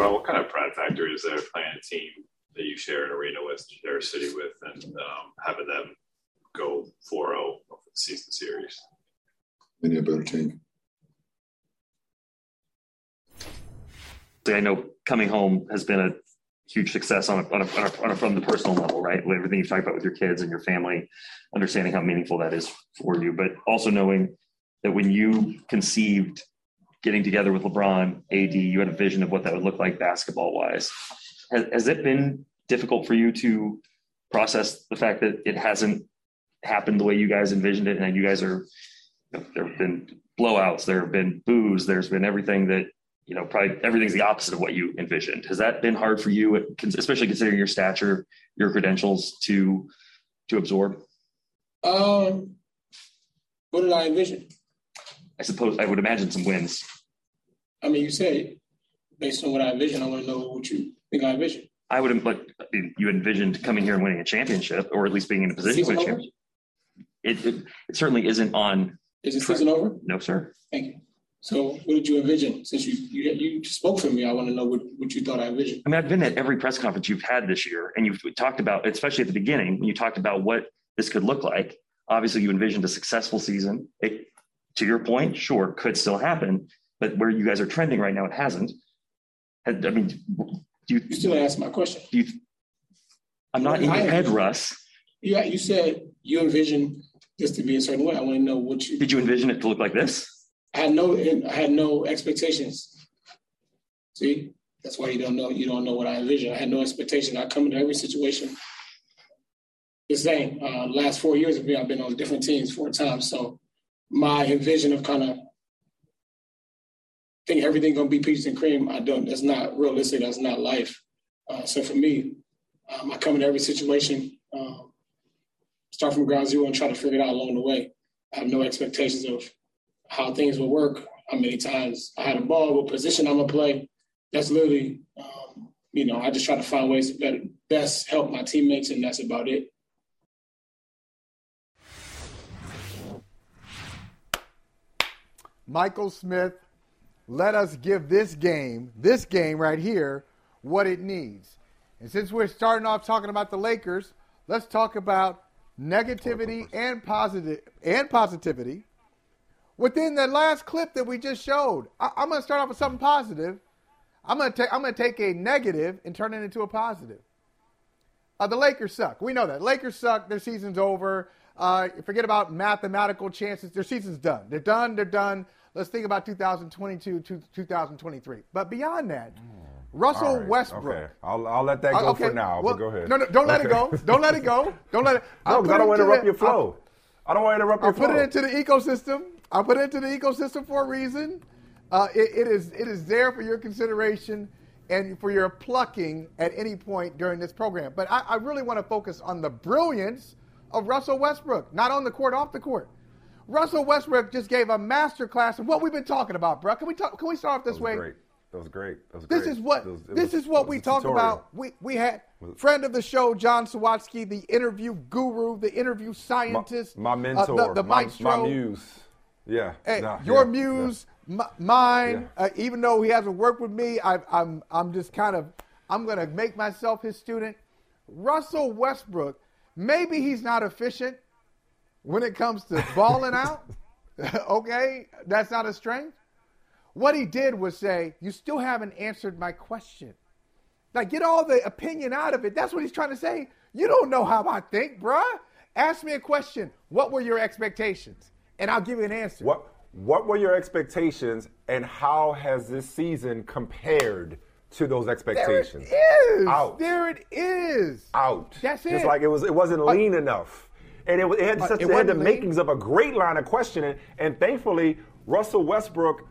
Well, what kind of pride factor is there playing a team that you share an arena with, share a city with, and um, having them go 4 0 for the season series? Many a better team. I know coming home has been a huge success on a, on a, on a, on a, from the personal level, right? Everything you've talked about with your kids and your family, understanding how meaningful that is for you, but also knowing that when you conceived getting together with LeBron, AD, you had a vision of what that would look like basketball wise. Has, has it been difficult for you to process the fact that it hasn't happened the way you guys envisioned it? And you guys are, there have been blowouts, there have been boos, there's been everything that, you know, probably everything's the opposite of what you envisioned. Has that been hard for you, especially considering your stature, your credentials to, to absorb? Um, what did I envision? I suppose I would imagine some wins. I mean, you said based on what I envision, I want to know what you think I envision. I would like you envisioned coming here and winning a championship, or at least being in a position to win a championship. It, it, it certainly isn't on. Is the season over? No, sir. Thank you. So, what did you envision? Since you you, you spoke for me, I want to know what, what you thought I envisioned. I mean, I've been at every press conference you've had this year, and you've talked about, especially at the beginning, when you talked about what this could look like. Obviously, you envisioned a successful season. It, to your point, sure, could still happen, but where you guys are trending right now, it hasn't. I mean, do you, you still ask my question? Do you, I'm not in your head, Russ. Yeah, you said you envision this to be a certain way. I want to know what you did. You envision it to look like this? I had no, I had no expectations. See, that's why you don't know. You don't know what I envision. I had no expectation. I come into every situation the same. Uh, last four years of me, I've been on different teams four times. So my vision of kind of think everything gonna be peaches and cream. I don't. That's not realistic. That's not life. Uh, so for me, um, I come in every situation, um, start from ground zero and try to figure it out along the way. I have no expectations of how things will work. How many times I had a ball, what position I'm gonna play. That's literally, um, you know, I just try to find ways to better, best help my teammates, and that's about it. Michael Smith, let us give this game, this game right here, what it needs. And since we're starting off talking about the Lakers, let's talk about negativity and positive and positivity within that last clip that we just showed. I, am going to start off with something positive. I'm going to take I'm going to take a negative and turn it into a positive. Uh, the Lakers suck. We know that. Lakers suck. Their season's over. Uh, forget about mathematical chances. Their season's done. They're done. They're done. Let's think about 2022 to 2023. But beyond that, Russell right, Westbrook. Okay. I'll, I'll let that go uh, okay. for now. Well, go ahead. No, no, don't let it go. Don't let it go. Don't let it. no, because I don't want to interrupt your flow. I'll, I do not want to interrupt your I'll flow. put it into the ecosystem. I'll put it into the ecosystem for a reason. Uh, it, it is it is there for your consideration and for your plucking at any point during this program. But I, I really want to focus on the brilliance of Russell Westbrook, not on the court, off the court. Russell Westbrook just gave a master class of what we've been talking about, bro. Can we talk? Can we start off this way? Great. That was great. That was this great. is what was, this was, is what we talk about. We we had friend of the show John Sawatsky, the interview guru, the interview scientist, my, my mentor, uh, the, the my, maestro, my muse. Yeah, hey, nah, your yeah, muse, yeah. M- mine. Yeah. Uh, even though he hasn't worked with me, I, I'm I'm just kind of I'm gonna make myself his student. Russell Westbrook, maybe he's not efficient when it comes to balling out. okay, that's not a strength. What he did was say, You still haven't answered my question. Like, get all the opinion out of it. That's what he's trying to say. You don't know how I think, bruh. Ask me a question. What were your expectations? And I'll give you an answer. What what were your expectations and how has this season compared to those expectations? There it is. Out. There it is. Out. That's it. It's like it was it wasn't lean uh, enough and it, it had, such, it, it had the makings of a great line of questioning. And thankfully, Russell Westbrook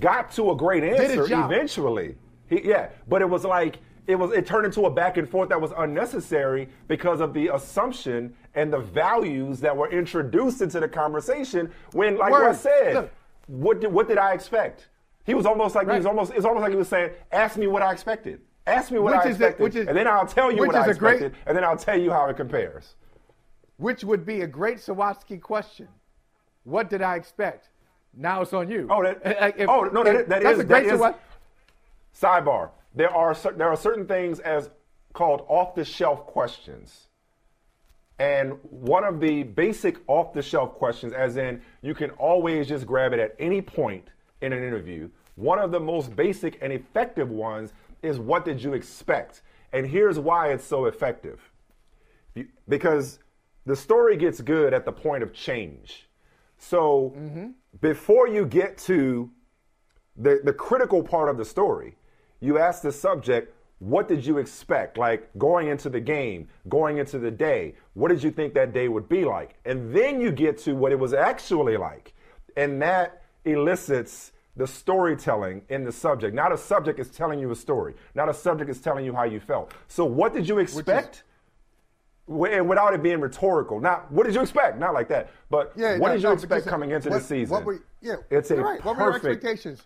got to a great answer eventually. He yeah, but it was like it was it turned into a back and forth that was unnecessary because of the assumption and the values that were introduced into the conversation. When, like Word. I said, Look. what did what did I expect? He was almost like he was almost it's almost like he was saying, "Ask me what I expected. Ask me what Which I expected, is- and then I'll tell you what I a great- expected, and then I'll tell you how it compares." Which would be a great Sawatsky question. What did I expect? Now it's on you. Oh, that- Uh, if- oh, no, that that that's is- a great that is- Sidebar: There are there are certain things as called off the shelf questions, and one of the basic off the shelf questions, as in you can always just grab it at any point in an interview. One of the most basic and effective ones is what did you expect, and here's why it's so effective. Because the story gets good at the point of change. So before you get to the, the critical part of the story, you ask the subject, what did you expect? Like going into the game, going into the day, what did you think that day would be like? And then you get to what it was actually like. And that elicits the storytelling in the subject. Not a subject is telling you a story, not a subject is telling you how you felt. So, what did you expect? And without it being rhetorical. Not what did you expect? Not like that. But Yeah, what no, did you no, expect coming into what- the season? What were, yeah, it's a right. What were your expectations?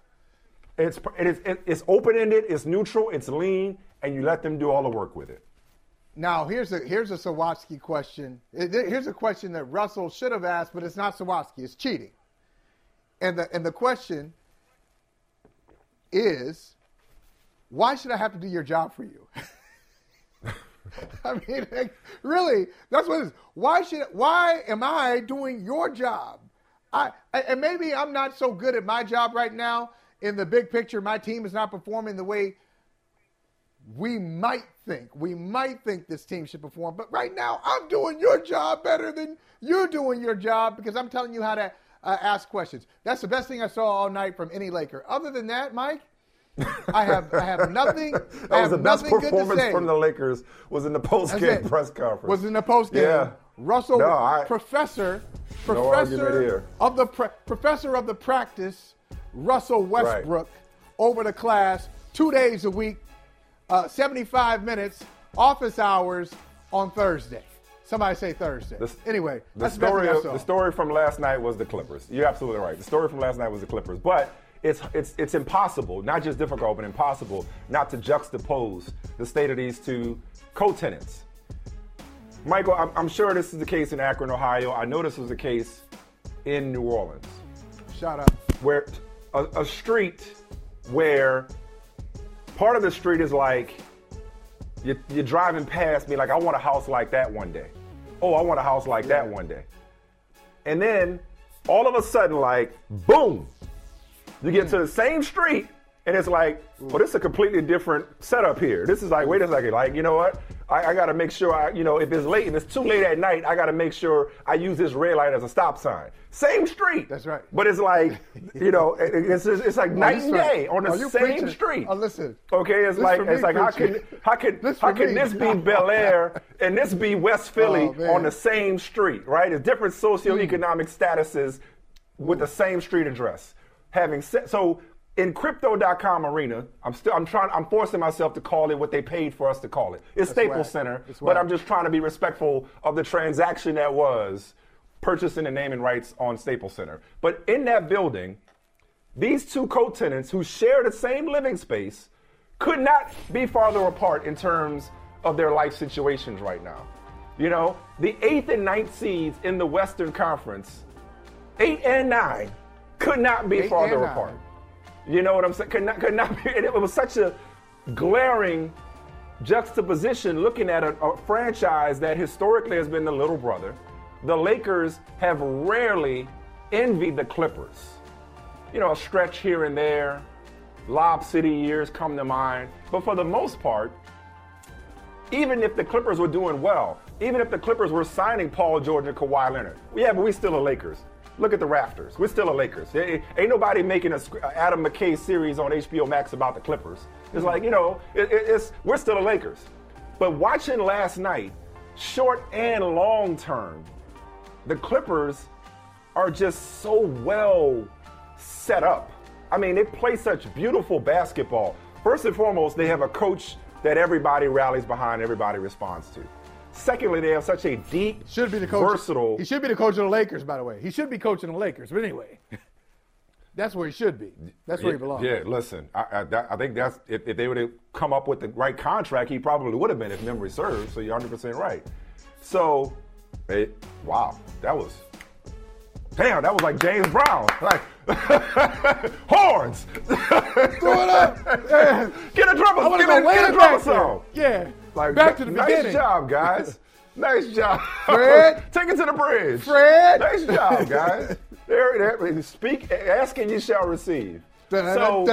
It's it is it, it's open ended. It's neutral. It's lean, and you let them do all the work with it. Now here's a here's a Sawatsky question. Here's a question that Russell should have asked, but it's not Sawatsky. It's cheating. And the and the question is, why should I have to do your job for you? I mean, like, really, that's what it is. Why should why am I doing your job? I and maybe I'm not so good at my job right now. In the big picture, my team is not performing the way we might think. We might think this team should perform, but right now I'm doing your job better than you're doing your job because I'm telling you how to uh, ask questions. That's the best thing I saw all night from any Laker. Other than that, Mike, I have I have nothing. I That was the best performance from the Lakers. Was in the post game press conference. Was in the post game. Yeah. Russell, No, I- professor, No professor here. of the pra- professor of the practice, Russell Westbrook, over the class two days a week, uh, 75 minutes, office hours on Thursday. Somebody say Thursday. The- anyway, the that's the best story I the story from last night was the Clippers. You're absolutely right. The story from last night was the Clippers, but it's it's it's impossible, not just difficult, but impossible, not to juxtapose the state of these two co-tenants. Michael, I'm, I'm sure this is the case in Akron, Ohio. I know this was the case in New Orleans, Shout out. where a, a street where part of the street is like you're, you're driving past me like I want a house like that one day. Oh, I want a house like that one day. And then all of a sudden, like, boom, you get to the same street, and it's like, well, this is a completely different setup here. This is like, wait a second, like, you know what? I, I got to make sure, I, you know, if it's late, if it's too late at night, I got to make sure I use this red light as a stop sign. Same street. That's right. But it's like, you know, it- it's, it's like oh, night and day on the Oh, same preaching. street. Oh, listen. Okay, it's This like it's like how preacher. can how can This how can me. this be Bel Air and this be West oh, Philly Oh, on the same street, right? It's different hmm. socioeconomic statuses with the same street address. Having said so in crypto.com arena, I'm still I'm trying I'm forcing myself to call it what they paid for us to call it. It's Staples whack. Center, but. I'm just trying to be respectful of the transaction that was purchasing the naming rights on Staples Center. But in that building, these two co-tenants who share the same living space could not be farther apart in terms of their life situations right now. You know, the eighth and ninth seeds in the Western Conference, eight and nine, could not be Eight farther apart. You know what I'm saying? Could not, could not be. And it was such a glaring juxtaposition looking at a, a franchise that historically has been the little brother. The Lakers have rarely envied the Clippers. You know, a stretch here and there, Lob City years come to mind. But for the most part, even if the Clippers were doing well, even if the Clippers were signing Paul George and Kawhi Leonard, yeah, but we still a Lakers. Look at the rafters. We're still a Lakers. Ain't ain't nobody making a a Adam McKay series on HBO Max about the Clippers. It's mm-hmm. like you know, it, it- it's we're still a Lakers. But watching last night, short and long term, the Clippers are just so well set up. I mean, they play such beautiful basketball. First and foremost, they have a coach that everybody rallies behind, everybody responds to. Secondly, they have such a deep, Should be the coach. versatile. He should be the coach of the Lakers, by the way. He should be coaching the Lakers. But anyway, that's where he should be. That's where he belongs. Yeah, listen, I, I, that- I think that's if, if they would have come up with the right contract, he probably would have been if memory serves. So you're 100 percent right. So, it, wow, that was damn. That was like James Brown, like horns. Throw it up. Yeah. Get a drummer. I want to Get go a, way get a drummer song. Yeah. Like, back to the nice beginning. Nice job, guys. nice job. Fred? Take it to the bridge. Fred? Nice job, guys. there, there, speak, ask and you shall receive. So,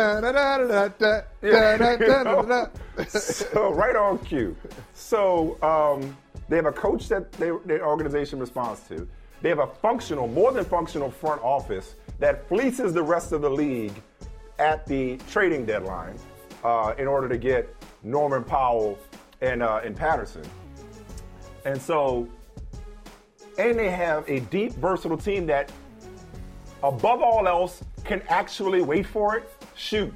Yeah, Da-da-da-da-da-da. so right on cue. So um, they have a coach that they, their organization responds to. They have a functional, more than functional front office that fleeces the rest of the league at the trading deadline uh, in order to get Norman Powell and uh, and Patterson. And so, and they have a deep, versatile team that above all else, can actually wait for it, shoot,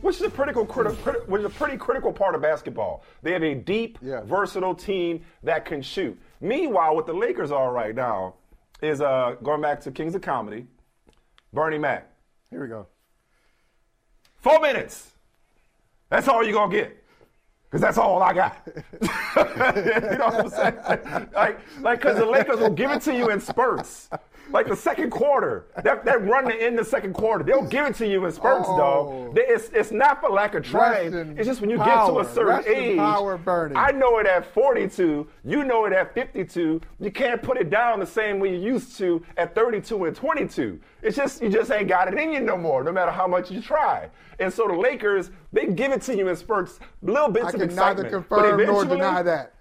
which is a critical, criti- criti- which is a pretty critical part of basketball. They have a deep, Yeah. versatile team that can shoot. Meanwhile, what the Lakers are right now is uh, going back to Kings of Comedy, Bernie Mac. Here we go. Four minutes. That's all you're gonna get. Cause that's all I got. you know what I'm saying? Like, like, cause the Lakers will give it to you in spurts. Like the second quarter, that, that run to end the second quarter, they'll give it to you in spurts, Oh. dog. They- It's, it's not for lack of trying. It's just when you power. get to a certain age. power, Bernie. I know it at 42. You know it at 52. You can't put it down the same way you used to at 32 and 22. It's just you just ain't got it in you no more, no matter how much you try. And so the Lakers, they give it to you in spurts, little bits I of can excitement. neither confirm nor deny that.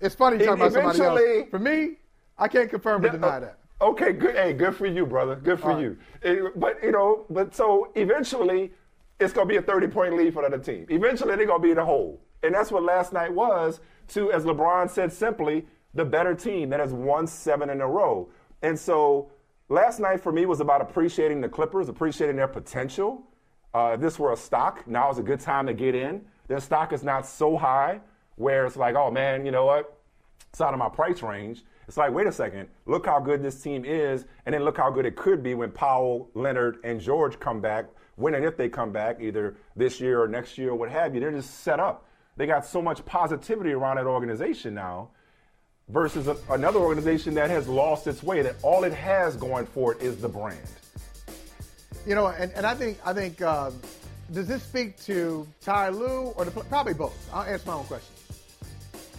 It's funny talking about somebody else. For me, I can't confirm or deny oh, that. Okay, good. Hey, good for you, brother. Good for All right. you. Eh, but you know, but so eventually, it's gonna be a thirty-point lead for the other team. Eventually, they're gonna be in the hole, and that's what last night was. To as LeBron said simply, the better team that has won seven in a row. And so last night for me was about appreciating the Clippers, appreciating their potential. Uh, if this were a stock, now is a good time to get in. Their stock is not so high where it's like, oh man, you know what? It's out of my price range. It's like, wait a second, look how good this team is, and then look how good it could be when Powell, Leonard, and George come back, when and if they come back, either this year or next year or what have you. They're just set up. They got so much positivity around that organization now versus a, another organization that has lost its way, that all it has going for it is the brand. You know, and, and I think I think um, does this speak to Ty Lue or the, probably both? I'll answer my own question.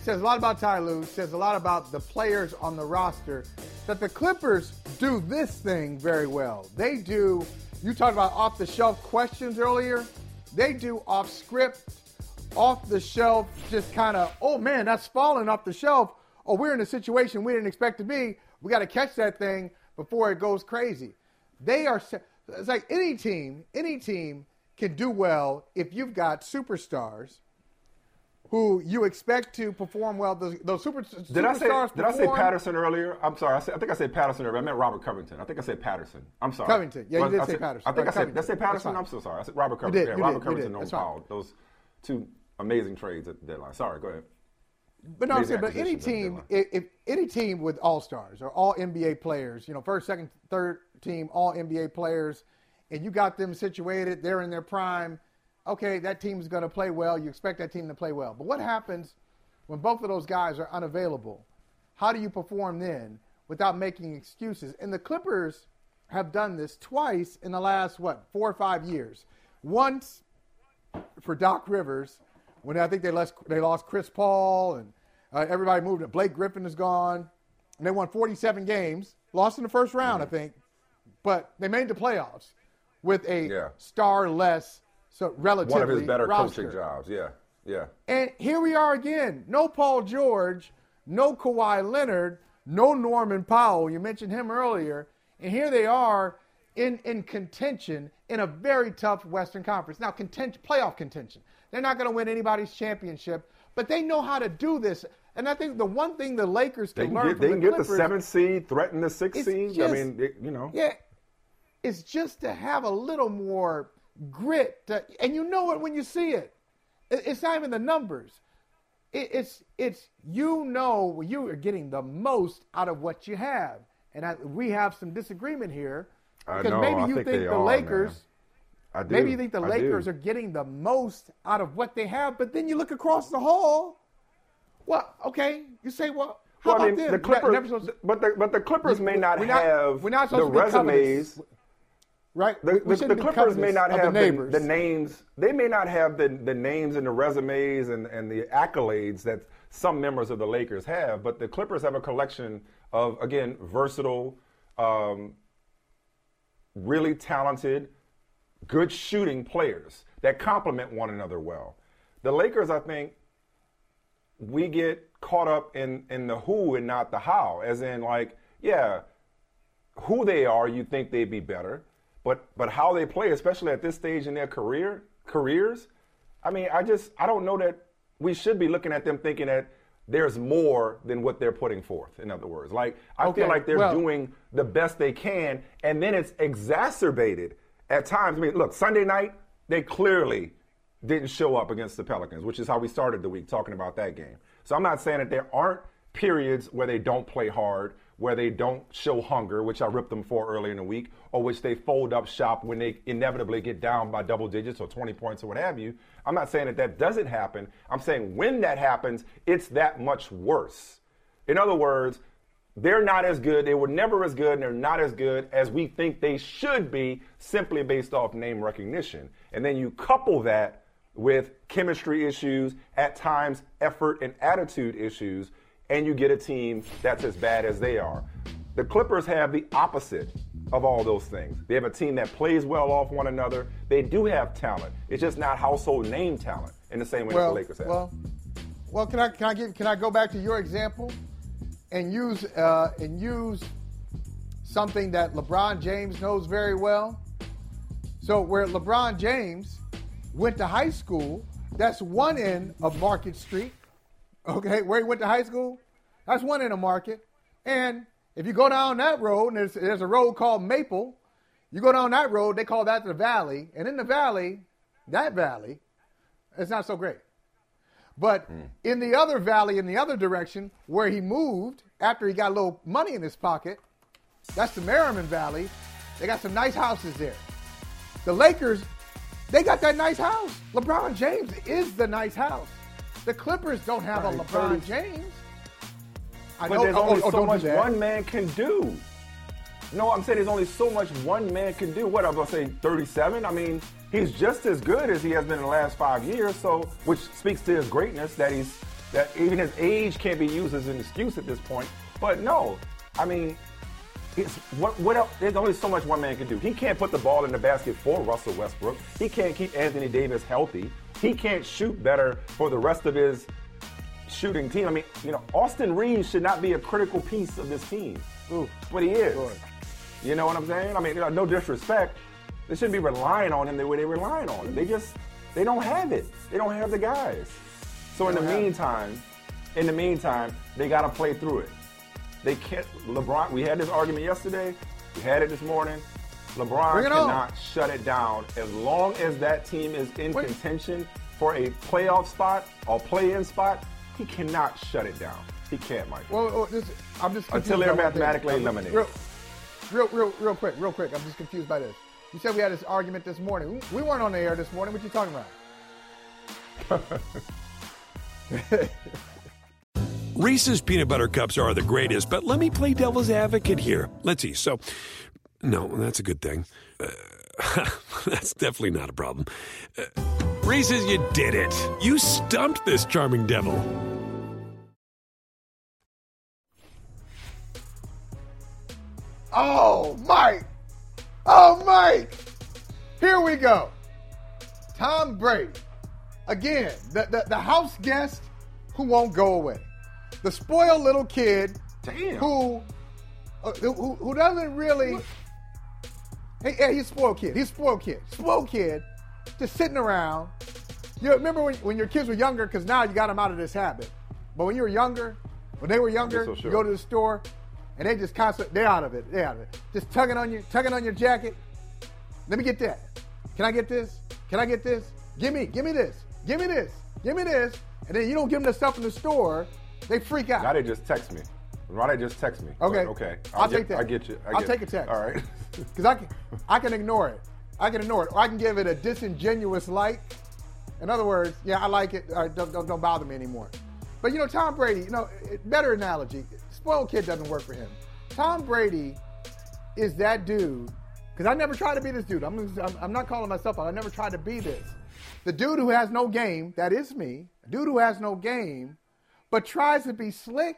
Says a lot about Ty Lue. Says a lot about the players on the roster. That the Clippers do this thing very well. They do. You talked about off the shelf questions earlier. They do off script, off the shelf, just kind of. Oh man, that's falling off the shelf. Oh, we're in a situation we didn't expect to be. We got to catch that thing before it goes crazy. They are. It's like any team. Any team can do well if you've got superstars who you expect to perform well. Those, those super, Did I say superstars did I say Patterson earlier? I'm sorry. I, said, I think I said Patterson earlier. I meant Robert Covington. I think I said Patterson. I'm sorry. Covington. Yeah, you Well, did I say Patterson. I think I said did I say Patterson. I'm so sorry. I said Robert Covington. did, yeah, you Robert did, you Covington. did. Norman That's fine. Powell. Those two amazing trades at the deadline. Sorry. Go ahead. But no, I'm saying, but any acquisitions at the team, if, if any team with all stars or all NBA players, you know, first, second, third team, all NBA players, and you got them situated, they're in their prime. Okay, that team's going to play well. You expect that team to play well. But what happens when both of those guys are unavailable? How do you perform then without making excuses? And the Clippers have done this twice in the last what four or five years. Once for Doc Rivers when I think they lost they lost Chris Paul and uh, everybody moved. it. Blake Griffin is gone, and they won 47 games. Lost in the first round, I think, but they made the playoffs with a Yeah. star-less, so relatively One of his better roster. coaching jobs. Yeah. Yeah. And here we are again. No Paul George, no Kawhi Leonard, no Norman Powell. You mentioned him earlier. And here they are in, in contention in a very tough Western Conference. Now, contention, playoff contention. They're not going to win anybody's championship, but they know how to do this. And I think the one thing the Lakers They can can learn get, they the can get the seventh seed, threaten the sixth seed. I mean, it, you know. yeah, it's just to have a little more grit. To, and you know it when you see it. It- It's not even the numbers. It, it's it's you know you are getting the most out of what you have, and I, we have some disagreement here because know, maybe I you think think, the are, Lakers. man. I. Maybe you think the I Lakers do. are getting the most out of what they have, but then you look across the hall. Well, okay, you say, well, how Well, I about mean, this? the Clippers, to- but the but the Clippers may not not- have we're not the to resumes. covetous. Right? The, the- the Clippers may not have the the, the names. They may not have the, the names and the resumes and, and the accolades that some members of the Lakers have. But the Clippers have a collection of again versatile, um, really talented, good shooting players that complement one another well. The Lakers, I think, we get caught up in in the who and not the how. As in, like, yeah, who they are, you think they'd be better, but but how they play, especially at this stage in their career careers, I mean, I just I don't know that we should be looking at them thinking that there's more than what they're putting forth. In other words, like I Okay, feel like they're well- doing the best they can, and then it's exacerbated at times. I mean, look, Sunday night they clearly didn't show up against the Pelicans, which is how we started the week talking about that game. So I'm not saying that there aren't periods where they don't play hard, where they don't show hunger, which I ripped them for earlier in the week, or which they fold up shop when they inevitably get down by double digits or 20 points or what have you. I'm not saying that that doesn't happen. I'm saying when that happens, it's that much worse. In other words, they're not as good. They were never as good, and they're not as good as we think they should be simply based off name recognition. And then you couple that with chemistry issues, at times effort and attitude issues, and you get a team that's as bad as they are. The Clippers have the opposite of all those things. They have a team that plays well off one another. They do have talent. It's just not household name talent in the same way well, the Lakers have. well, well, can I can I give can I go back to your example and use uh, and use something that LeBron James knows very well? So where LeBron James went to high school, that's one end of Market Street. Okay, where he went to high school, that's one in of Market. And if you go down that road, and there's, there's a road called Maple, you go down that road, they call that the Valley. And in the Valley, that valley, it's not so great. But hmm. in the other valley, in the other direction, where he moved after he got a little money in his pocket, that's the Merriman Valley. They got some nice houses there. The Lakers, they got that nice house. LeBron James is the nice house. The Clippers don't have a LeBron 30. James. I But know- there's only oh, so much one man can do. No, I'm saying there's only so much one man can do. What I'm gonna say, 37. I mean, he's just as good as he has been in the last five years. So, which speaks to his greatness that he's that even his age can't be used as an excuse at this point. But no, I mean, it's, what what else? There's only so much one man can do. He can't put the ball in the basket for Russell Westbrook. He can't keep Anthony Davis healthy. He can't shoot better for the rest of his shooting team. I mean, you know, Austin Reaves should not be a critical piece of this team, Ooh. but he is. You know what I'm saying? I mean, you know, no disrespect. They shouldn't be relying on him the way they relying on him. They just they don't have it. They don't have the guys. So in the it. meantime, in the meantime, they got to play through it. They can't. LeBron. We had this argument yesterday. We had it this morning. LeBron it on. cannot shut it down as long as that team is in Wait. contention for a playoff spot or play-in spot. He cannot shut it down. He can't, Mike. Well, well, this, I'm just Until they're by one thing. mathematically eliminated. Real, real, real, real quick, real quick. I'm just confused by this. You said we had this argument this morning. We weren't on the air this morning. What you talking about? Reese's peanut butter cups are the greatest, but let me play devil's advocate here. Let's see. So, no, that's a good thing. Uh, that's definitely not a problem. Uh, Reese's, you did it. You stumped this charming devil. Oh, Mike! Oh, Mike! Here we go. Tom Brady. Again, the, the, the house guest who won't go away. The spoiled little kid Damn. who, uh, who who doesn't really. Hey, yeah, he's a spoiled kid. He's a spoiled kid. Spoiled kid, just sitting around. You remember when, when your kids were younger? Because now you got them out of this habit. But when you were younger, when they were younger, so you go to the store, and they just constantly they're out of it. They're out of it. Just tugging on you, tugging on your jacket. Let me get that. Can I get this? Can I get this? Give me, give me this. Give me this. Give me this. And then you don't give them the stuff in the store, they freak out. Now they just text me. Why they just text me? Okay. But okay. I'll get, take that. I get you. I I'll get take a text. All right. Because I can, I can ignore it. I can ignore it. Or I can give it a disingenuous like. In other words, yeah, I like it. All right, don't, don't, don't bother me anymore. But you know, Tom Brady, you know, better analogy. Spoiled kid doesn't work for him. Tom Brady is that dude. Because I never tried to be this dude. I'm, I'm, not calling myself out. I never tried to be this. The dude who has no game, that is me. Dude who has no game, but tries to be slick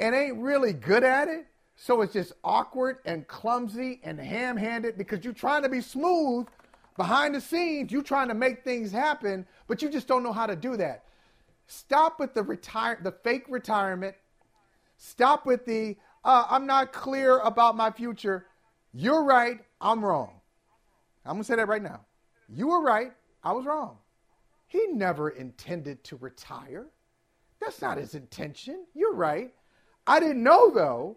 and ain't really good at it. So it's just awkward and clumsy and ham handed because you're trying to be smooth behind the scenes. You're trying to make things happen, but you just don't know how to do that. Stop with the retire, the fake retirement. Stop with the uh, I'm not clear about my future. You're right. I'm wrong. I'm gonna say that right now. You were right. I was wrong. He never intended to retire. That's not his intention. You're right. I didn't know, though,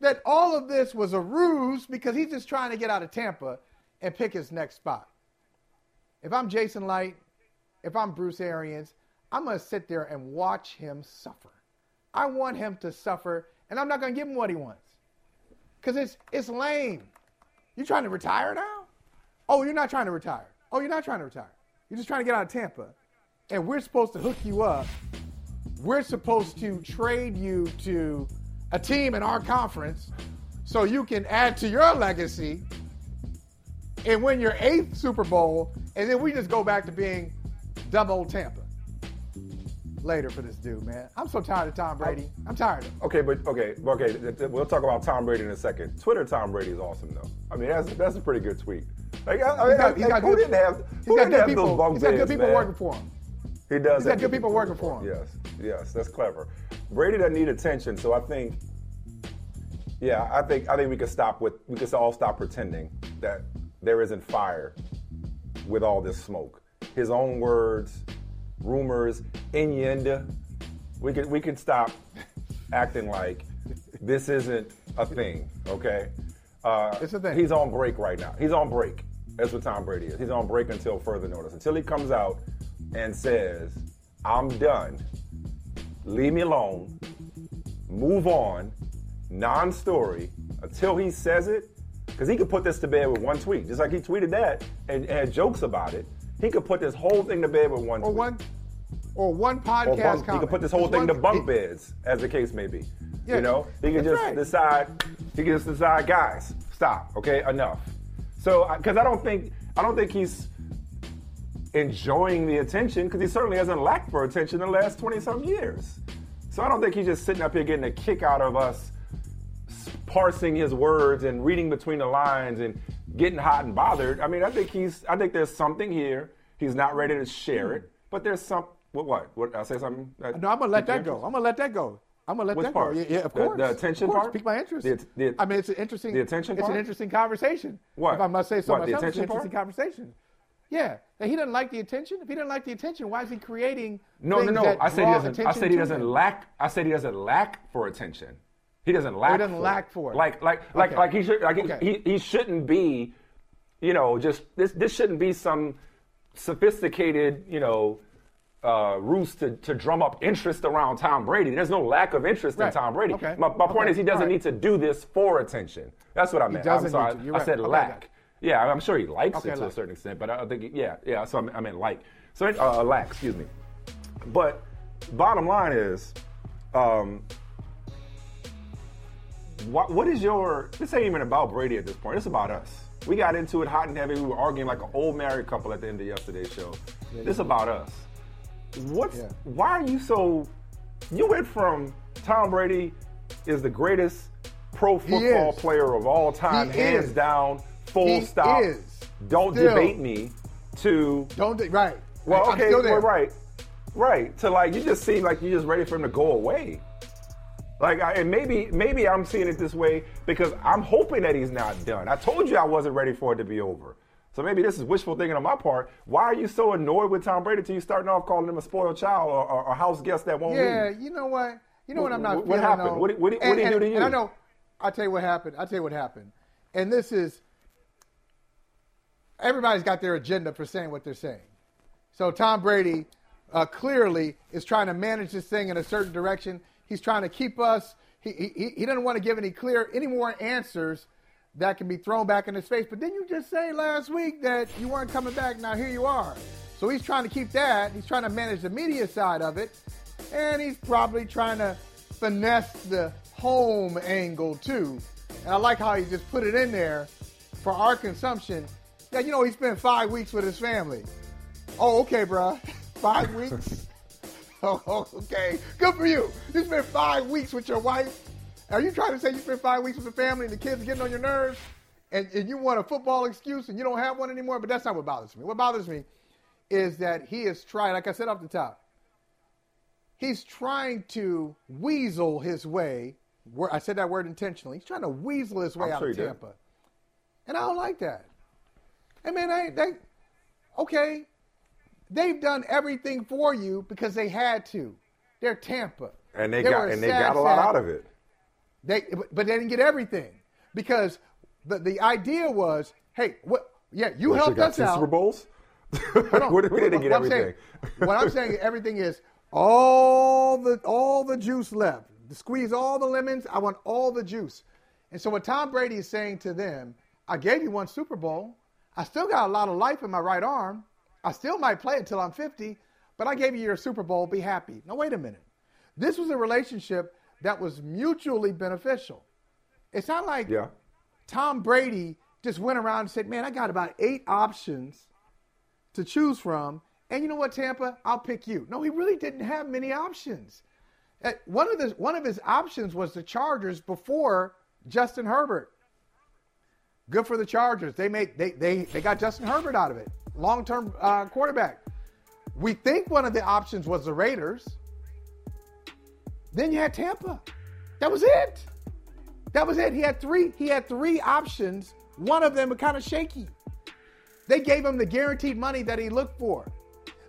that all of this was a ruse because he's just trying to get out of Tampa and pick his next spot. If I'm Jason Licht, if I'm Bruce Arians, I'm going to sit there and watch him suffer. I want him to suffer, and I'm not going to give him what he wants because it's, it's lame. You trying to retire now? Oh, you're not trying to retire. Oh, you're not trying to retire. You're just trying to get out of Tampa. And we're supposed to hook you up we're supposed to trade you to a team in our conference so you can add to your legacy and win your eighth Super Bowl, and then we just go back to being dumb old Tampa. Later for this dude, man. I'm so tired of Tom Brady. I'm tired of him. Okay, but okay, okay. th- th- We'll talk about Tom Brady in a second. Twitter Tom Brady is awesome though. I mean, that's that's a pretty good tweet. Like, I, I mean, got- he's like, who good- didn't have He's who got didn't good have people. those bunk He's got good people man? working for him. He does. He's got good people working for him. Yes, yes, that's clever. Brady doesn't need attention, so I think, yeah, I think I think we could stop with we could all stop pretending that there isn't fire with all this smoke. His own words, rumors, innuendo. We could we could stop acting like this isn't a thing. Okay, uh, It's a thing. He's on break right now. He's on break. That's what Tom Brady is. He's on break until further notice. Until he comes out and says, "I'm done. Leave me alone. Move on. Non-story." Until he says it, because he could put this to bed with one tweet, just like he tweeted that and, and had jokes about it. He could put this whole thing to bed with one Or tweet. one, or one podcast Or bunk, he could put this whole thing to one- bunk he- beds, as the case may be. Yeah, you know, he could just right. decide. He can just decide, guys, stop. Okay, enough. So, because I don't think I don't think he's enjoying the attention because he certainly hasn't lacked for attention in the last twenty some years. So I don't think he's just sitting up here getting a kick out of us parsing his words and reading between the lines and getting hot and bothered. I mean, I think he's. I think there's something here. He's not ready to share hmm. it, but there's some. What? What? what I say something? No, I'm gonna let that go. I'm gonna let that go. I'm gonna let Which that part? go. Yeah, yeah, of course. the attention of course. part? Pique my interest. The- the- I mean, it's an interesting. the attention It's part? an interesting conversation. What? If I must say so What, the myself, it's an interesting conversation. Yeah, and he doesn't like the attention. If he doesn't like the attention, why is he creating? No, no, no. I said he doesn't. I said he doesn't him? lack. I said he doesn't lack for attention. He doesn't lack. He doesn't for lack it. for it. Like, like, like, Okay. like he should. Like Okay. he, he shouldn't be. You know, just this. This shouldn't be some sophisticated. You know. Uh, ruse to, to drum up interest around Tom Brady. There's no lack of interest Right. in Tom Brady. Okay. My, my point is he doesn't right. need to do this for attention. That's what I meant. I'm sorry. need to. You're I right. said lack. Yeah, I'm sure he likes it to a like. certain extent, but I think yeah, yeah. So I meant like. So uh, lack. Excuse me. But bottom line is, um, what what is your? This ain't even about Brady at this point. It's about us. We got into it hot and heavy. We were arguing like an old married couple at the end of yesterday's show. This about us. What's Yeah. why are you so? You went from Tom Brady is the greatest pro football player of all time, He hands is. down, full He stop. is. Don't Still. debate me. To Don't do- right. well, I'm okay, still there. well, right, right. To like, you just seem like you're just ready for him to go away. Like, I, and maybe, maybe I'm seeing it this way because I'm hoping that he's not done. I told you I wasn't ready for it to be over. So maybe this is wishful thinking on my part. Why are you so annoyed with Tom Brady till you starting off calling him a spoiled child or, or a house guest that won't Yeah, leave? Yeah, you know what? You know what I'm not What- what happened? What what what And- did he do to you? And I know. I'll tell you what happened. I'll tell you what happened. And this is everybody's got their agenda for saying what they're saying. So Tom Brady uh, clearly is trying to manage this thing in a certain direction. He's trying to keep us. He, he, he doesn't want to give any clear, any more answers that can be thrown back in his face. But didn't you just say last week that you weren't coming back? Now here you are. So he's trying to keep that. He's trying to manage the media side of it. And he's probably trying to finesse the home angle too. And I like how he just put it in there for our consumption. Yeah, you know, he spent five weeks with his family. Oh, okay, bro. Five weeks? oh, okay. Good for you. You spent five weeks with your wife. Are you trying to say you spent five weeks with the family and the kids getting on your nerves? And, and you want a football excuse and you don't have one anymore? But that's not what bothers me. What bothers me is that he is trying, like I said off the top, he's trying to weasel his way. I said that word intentionally. He's trying to weasel his way I'm out sure of he did. Tampa. And I don't like that. Hey, man, they, they, okay, they've done everything for you because they had to. They're Tampa. And they were got a and they got a lot out of it. They, but they didn't get everything because the, the idea was, hey, what? Yeah, you What, helped got us two out. Super Bowls. Hold on. we didn't get what I'm everything. saying- what I'm saying, everything is all the all the juice left. Squeeze all the lemons. I want all the juice. And so what Tom Brady is saying to them, I gave you one Super Bowl. I still got a lot of life in my right arm. I still might play until I'm 50, but I gave you your Super Bowl. Be happy. Now wait a minute. This was a relationship that was mutually beneficial. It's not like Yeah. Tom Brady just went around and said, "Man, I got about eight options to choose from, and you know what, Tampa, I'll pick you." No, he really didn't have many options. Uh, One of the one of his options was the Chargers before Justin Herbert. Good for the Chargers. They made they they they got Justin Herbert out of it, long term uh, quarterback. We think one of the options was the Raiders. Then you had Tampa. That was it. That was it. He had three. He had three options. One of them was kind of shaky. They gave him the guaranteed money that he looked for.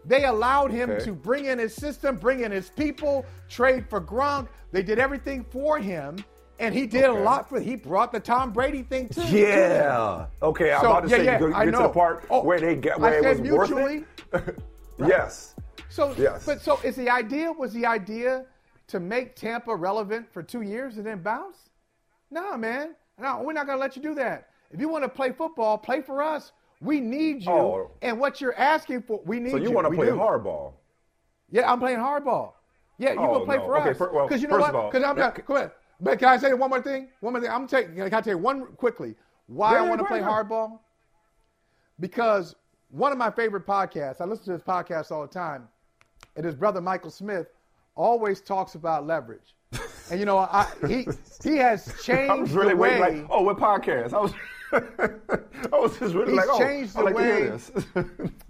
They allowed him Okay. to bring in his system, bring in his people, trade for Gronk. They did everything for him, and he did Okay. a lot for. He brought the Tom Brady thing too. Yeah. Okay, I'm So, about to yeah, say yeah, get, I get to the part Oh, where they get I it was worth mutually. it. yes. So, Yes. but so is the idea was the idea to make Tampa relevant for two years and then bounce? No, man. No, we're not going to let you do that. If you want to play football, play for us. We need you. Oh. And what you're asking for, we need So you want to play do. hardball? Yeah, I'm playing hardball. Yeah, you Oh, gonna play no. for Okay, us. fir- well, Because you know what? Because I'm not. Go ahead. But can I say one more thing? One more thing. I'm taking. Can I tell you one quickly? Why Yeah, I want to play hardball? Because one of my favorite podcasts. I listen to this podcast all the time. And his brother Michael Smith always talks about leverage. And you know, I, he he has changed I was really the way. waiting, like, oh, what podcast? I was, I was just really like, oh, changed the like way-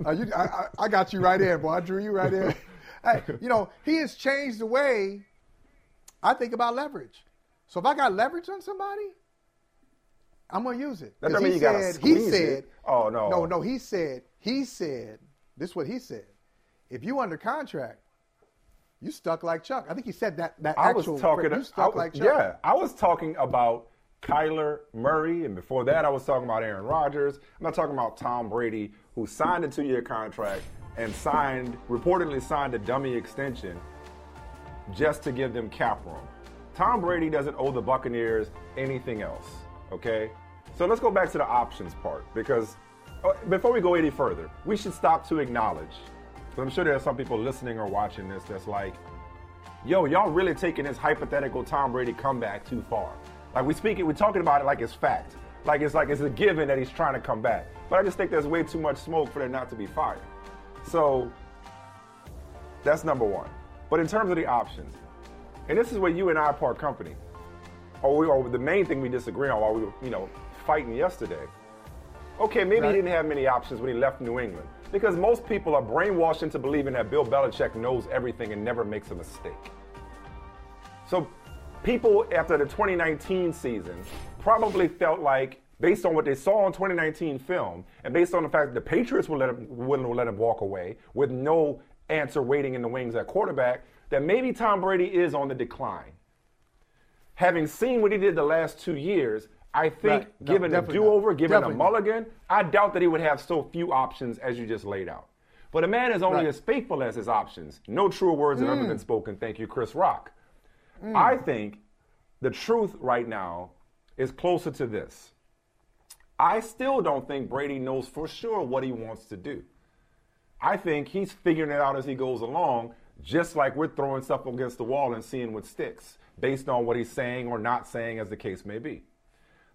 Uh, you, I, I, got you right in, boy. I drew you right in. Hey, you know, he has changed the way I think about leverage. So if I got leverage on somebody, I'm gonna use it. That don't mean he you gotta said, he said, it. Oh, no. no, no. He said, he said, this is what he said. If you under contract, you stuck like Chuck. I think he said that. That I was talking. you stuck was- like Chuck. yeah, I was talking about Kyler Murray, and before that, I was talking about Aaron Rodgers. I'm not talking about Tom Brady, who signed a two-year contract and signed, reportedly signed a dummy extension just to give them cap room. Tom Brady doesn't owe the Buccaneers anything else. Okay, so let's go back to the options part because uh, before we go any further, we should stop to acknowledge. I'm sure there are some people listening or watching this that's like, yo, y'all really taking this hypothetical Tom Brady comeback too far. Like we speak it, we're talking about it like it's fact. Like it's like it's a given that he's trying to come back. But I just think there's way too much smoke for there not to be fire. So that's number one. But in terms of the options, and this is where you and I part company, or, we, or the main thing we disagree on while we were, you know, fighting yesterday. Okay, maybe Right. he didn't have many options when he left New England because most people are brainwashed into believing that Bill Belichick knows everything and never makes a mistake. So people after the 2019 season probably felt like, based on what they saw on 2019 film, and based on the fact that the Patriots would let him, wouldn't let him walk away with no answer waiting in the wings at quarterback, that maybe Tom Brady is on the decline. Having seen what he did the last two years, I think Right. No, given a do-over, given Definitely a mulligan, I doubt that he would have so few options as you just laid out. But a man is only Right. as faithful as his options. No truer words have ever been spoken. Thank you, Chris Rock. I think the truth right now is closer to this. I still don't think Brady knows for sure what he wants to do. I think he's figuring it out as he goes along, just like we're throwing stuff against the wall and seeing what sticks based on what he's saying or not saying, as the case may be.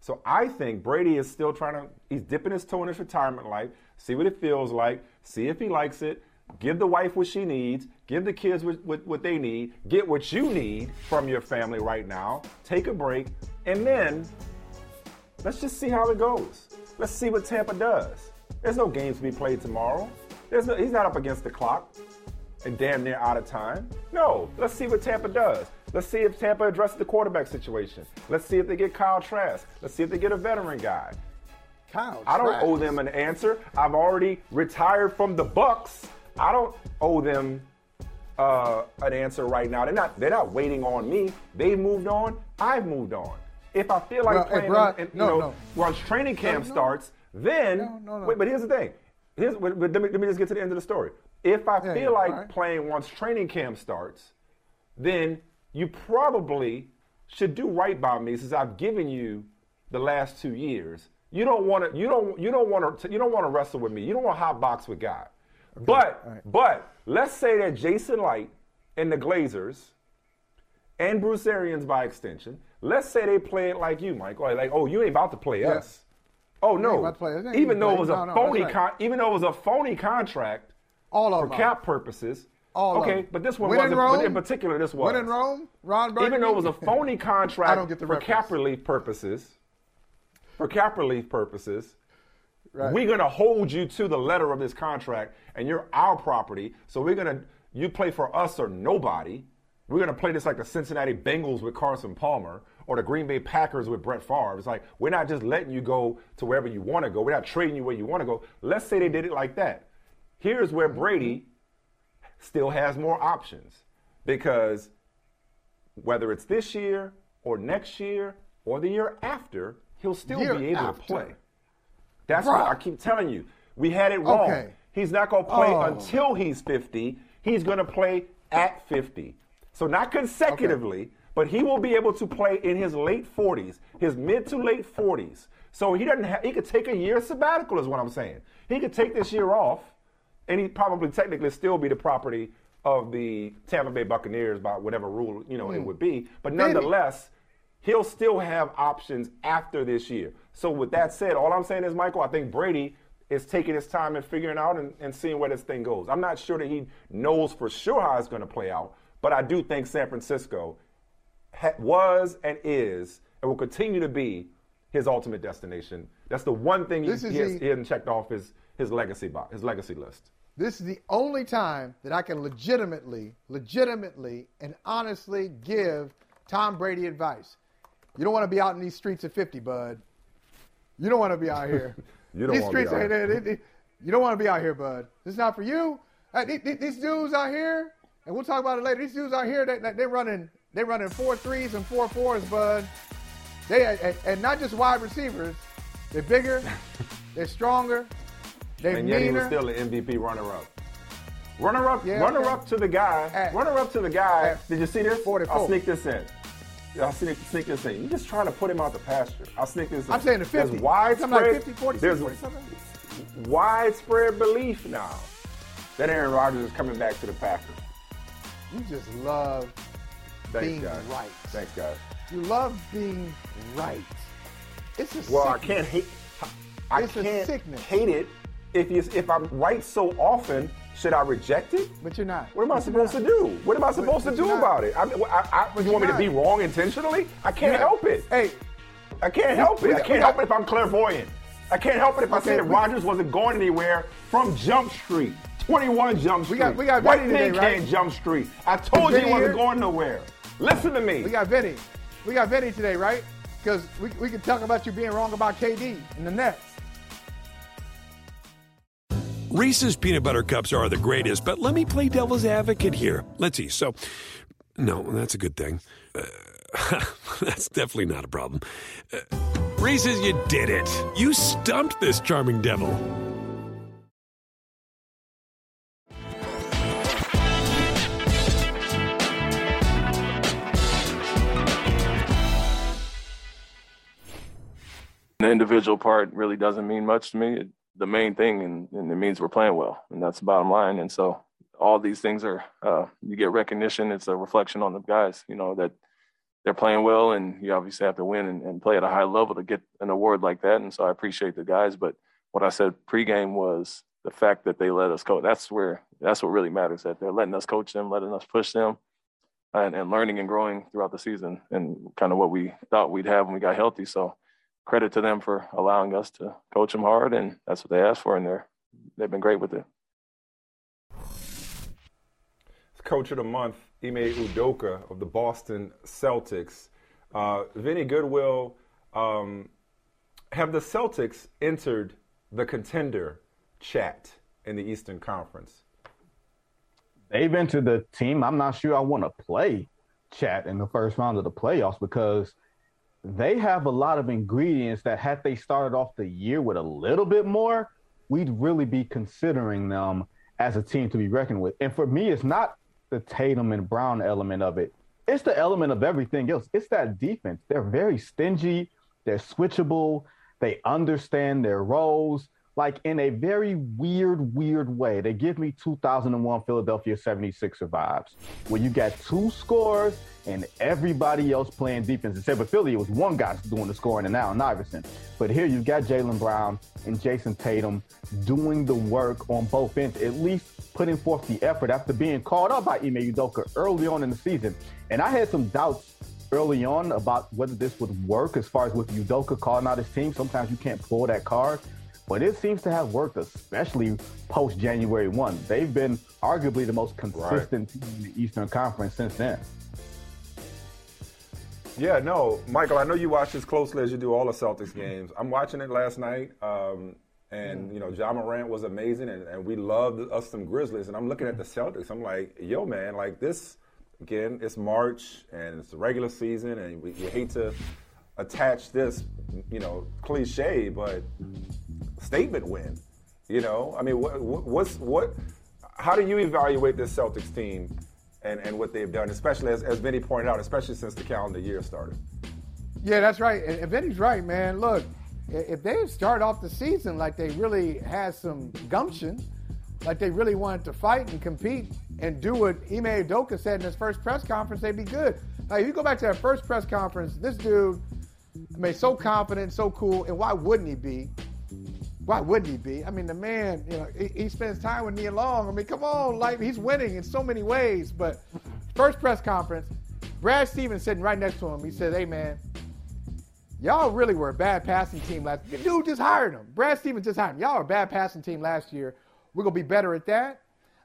So I think Brady is still trying to, he's dipping his toe in his retirement life, see what it feels like, see if he likes it, give the wife what she needs, give the kids what, what, what they need, get what you need from your family right now, take a break, and then let's just see how it goes. Let's see what Tampa does. There's no games to be played tomorrow. There's no, he's not up against the clock and damn near out of time. No, let's see what Tampa does. Let's see if Tampa addresses the quarterback situation. Let's see if they get Kyle Trask. Let's see if they get a veteran guy. Kyle I don't Trask. owe them an answer. I've already retired from the Bucks. I don't owe them uh, an answer right now. They're not. They're not waiting on me. They moved on. I've moved on. If I feel like hey, playing, in- in- you no, know, no. once training camp no. starts, then No, no, no. wait. But here's the thing. Here's but let me, let me just get to the end of the story. If I Yeah, feel like right. playing once training camp starts, then you probably should do right by me since I've given you the last two years. You don't want to. You don't. You don't want to. You don't want to wrestle with me. You don't want to hot box with God. But all right. but let's say that Jason Licht and the Glazers and Bruce Arians by extension. Let's say they play it like you, Mike. Like, like, oh, you ain't about to play Yeah. us. Oh no! about to play us. They ain't Even though it was a phony, even though it was a phony contract All of for them. cap purposes. All of okay, but this one When wasn't. Rome, but in particular, this was. When in Rome, Ron Burgundy. Even though it was a phony contract I don't get the for reference. cap relief purposes, for cap relief purposes, Right. we're going to hold you to the letter of this contract, and you're our property. So we're going to, you play for us or nobody. We're going to play this like the Cincinnati Bengals with Carson Palmer or the Green Bay Packers with Brett Favre. It's like, we're not just letting you go to wherever you want to go. We're not trading you where you want to go. Let's say they did it like that. Here's where Brady still has more options because whether it's this year or next year or the year after, he'll still Year be able after. to play. That's Bruh. what I keep telling you. We had it wrong. Okay. He's not going to play Oh. until he's 50. He's going to play at 50. So not consecutively, but he will be able to play in his late 40s, his mid to late 40s. So he doesn't have, he could take a year sabbatical is what I'm saying. He could take this year off and he'd probably technically still be the property of the Tampa Bay Buccaneers by whatever rule, you know, it would be. But Maybe. nonetheless, he'll still have options after this year. So with that said, all I'm saying is, Michael, I think Brady is taking his time and figuring out and, and seeing where this thing goes. I'm not sure that he knows for sure how it's going to play out, but I do think San Francisco ha- was and is and will continue to be his ultimate destination. That's the one thing he, he, has, he hasn't checked off his his legacy box, his legacy list. This is the only time that I can legitimately, legitimately, and honestly give Tom Brady advice. You don't want to be out in these streets at 50, bud. You don't want to be out here. You don't these wanna be out here. they- they- you don't want to be out here, bud. This is not for you. These, dudes out here, and we'll talk about it later. These dudes out here, they, they're running, they're running four threes and four fours, bud. They and, and not just wide receivers. They're bigger, they're stronger, they're and yet he was still the MVP runner-up. Runner-up, Yeah, runner-up okay. to the guy. At- runner-up to the guy. Did you see this? 44. I'll sneak this in. I'll sneak, sneak this in. You're just trying to put him out the pasture. I'll sneak this in. I'm saying the 50. There's widespread, I'm like 50, 46, there's 47. widespread belief now that Aaron Rodgers is coming back to the Packers. You just love Thanks, being guys. right. Thanks, guys. You love being right. It's a Well, I can't hate. I It's can't sickness. hate it. If you, if I'm right so often, should I reject it? But you're not. What am I But supposed to do? What am I supposed but to do not. about it? I, I, I, you want me to be wrong intentionally? I can't You're help it. Hey, I can't help it. I can't help it if I'm clairvoyant. I can't help it if I say that Rodgers wasn't going anywhere from Jump Street. 21 Jump Street. We got- we got White Vinny man today, right? can't Jump Street. I told you he wasn't going nowhere. Listen to me. we got Vinny. We got Vinny today, right? Because we, we can talk about you being wrong about KD and the Nets. Reese's peanut butter cups are the greatest, but let me play devil's advocate here. Let's see. So, no, that's a good thing. Uh, that's definitely not a problem. Uh, Reese's, you did it. You stumped this charming devil. The individual part really doesn't mean much to me. It the main thing, and, and, it means we're playing well, and that's the bottom line. And so all these things are, uh, you get recognition. It's a reflection on the guys, you know, that they're playing well, and you obviously have to win and, and play at a high level to get an award like that. And so I appreciate the guys, but what I said pregame was the fact that they let us coach. That's where that's what really matters. That they're letting us coach them, letting us push them, and, and learning and growing throughout the season, and kind of what we thought we'd have when we got healthy. So credit to them for allowing us to coach them hard, and that's what they asked for, and they're they've been great with it. Coach of the Month, Ime Udoka of the Boston Celtics. Uh, Vinny Goodwill, um, have the Celtics entered the contender chat in the Eastern Conference? They've entered the team. I'm not sure I want to play chat in the first round of the playoffs because they have a lot of ingredients that had they started off the year with a little bit more, we'd really be considering them as a team to be reckoned with. And for me, it's not the Tatum and Brown element of it. It's the element of everything else. It's that defense. They're very stingy. They're switchable. They understand their roles like in a very weird, weird way. They give me 2001 Philadelphia 76er vibes, where you got two scores and everybody else playing defense. Except for Philly, it was one guy doing the scoring and now Iverson. But here you've got Jaylen Brown and Jayson Tatum doing the work on both ends, at least putting forth the effort after being called up by Ime Udoka early on in the season. And I had some doubts early on about whether this would work as far as with Udoka calling out his team. Sometimes you can't pull that card but it seems to have worked, especially post January 1. They've been arguably the most consistent right. team in the Eastern Conference since then. Yeah, no, Michael, I know you watch as closely as you do all the Celtics games. I'm watching it last night, um, and, you know, Ja Morant was amazing, and, and we loved us some Grizzlies. And I'm looking at the Celtics. I'm like, yo, man, like this, again, it's March, and it's the regular season, and we, you hate to attach this, you know, cliche, but statement win. You know, I mean, what, what's what? How do you evaluate this Celtics team and, and what they've done, especially as, as Vinny pointed out, especially since the calendar year started? Yeah, that's right. And Vinny's right, man. Look, if they start off the season like they really had some gumption, like they really wanted to fight and compete and do what Ime Udoka said in his first press conference, they'd be good. Like, if you go back to that first press conference, this dude, I mean, so confident, so cool, and why wouldn't he be? Why wouldn't he be? I mean, the man, you know, he, he spends time with Nia Long. I mean, come on, like he's winning in so many ways. But first press conference, Brad Stevens sitting right next to him. He said, "Hey, man, y'all really were a bad passing team last. year. Dude just hired him. Brad Stevens just hired him. Y'all are a bad passing team last year. We're gonna be better at that.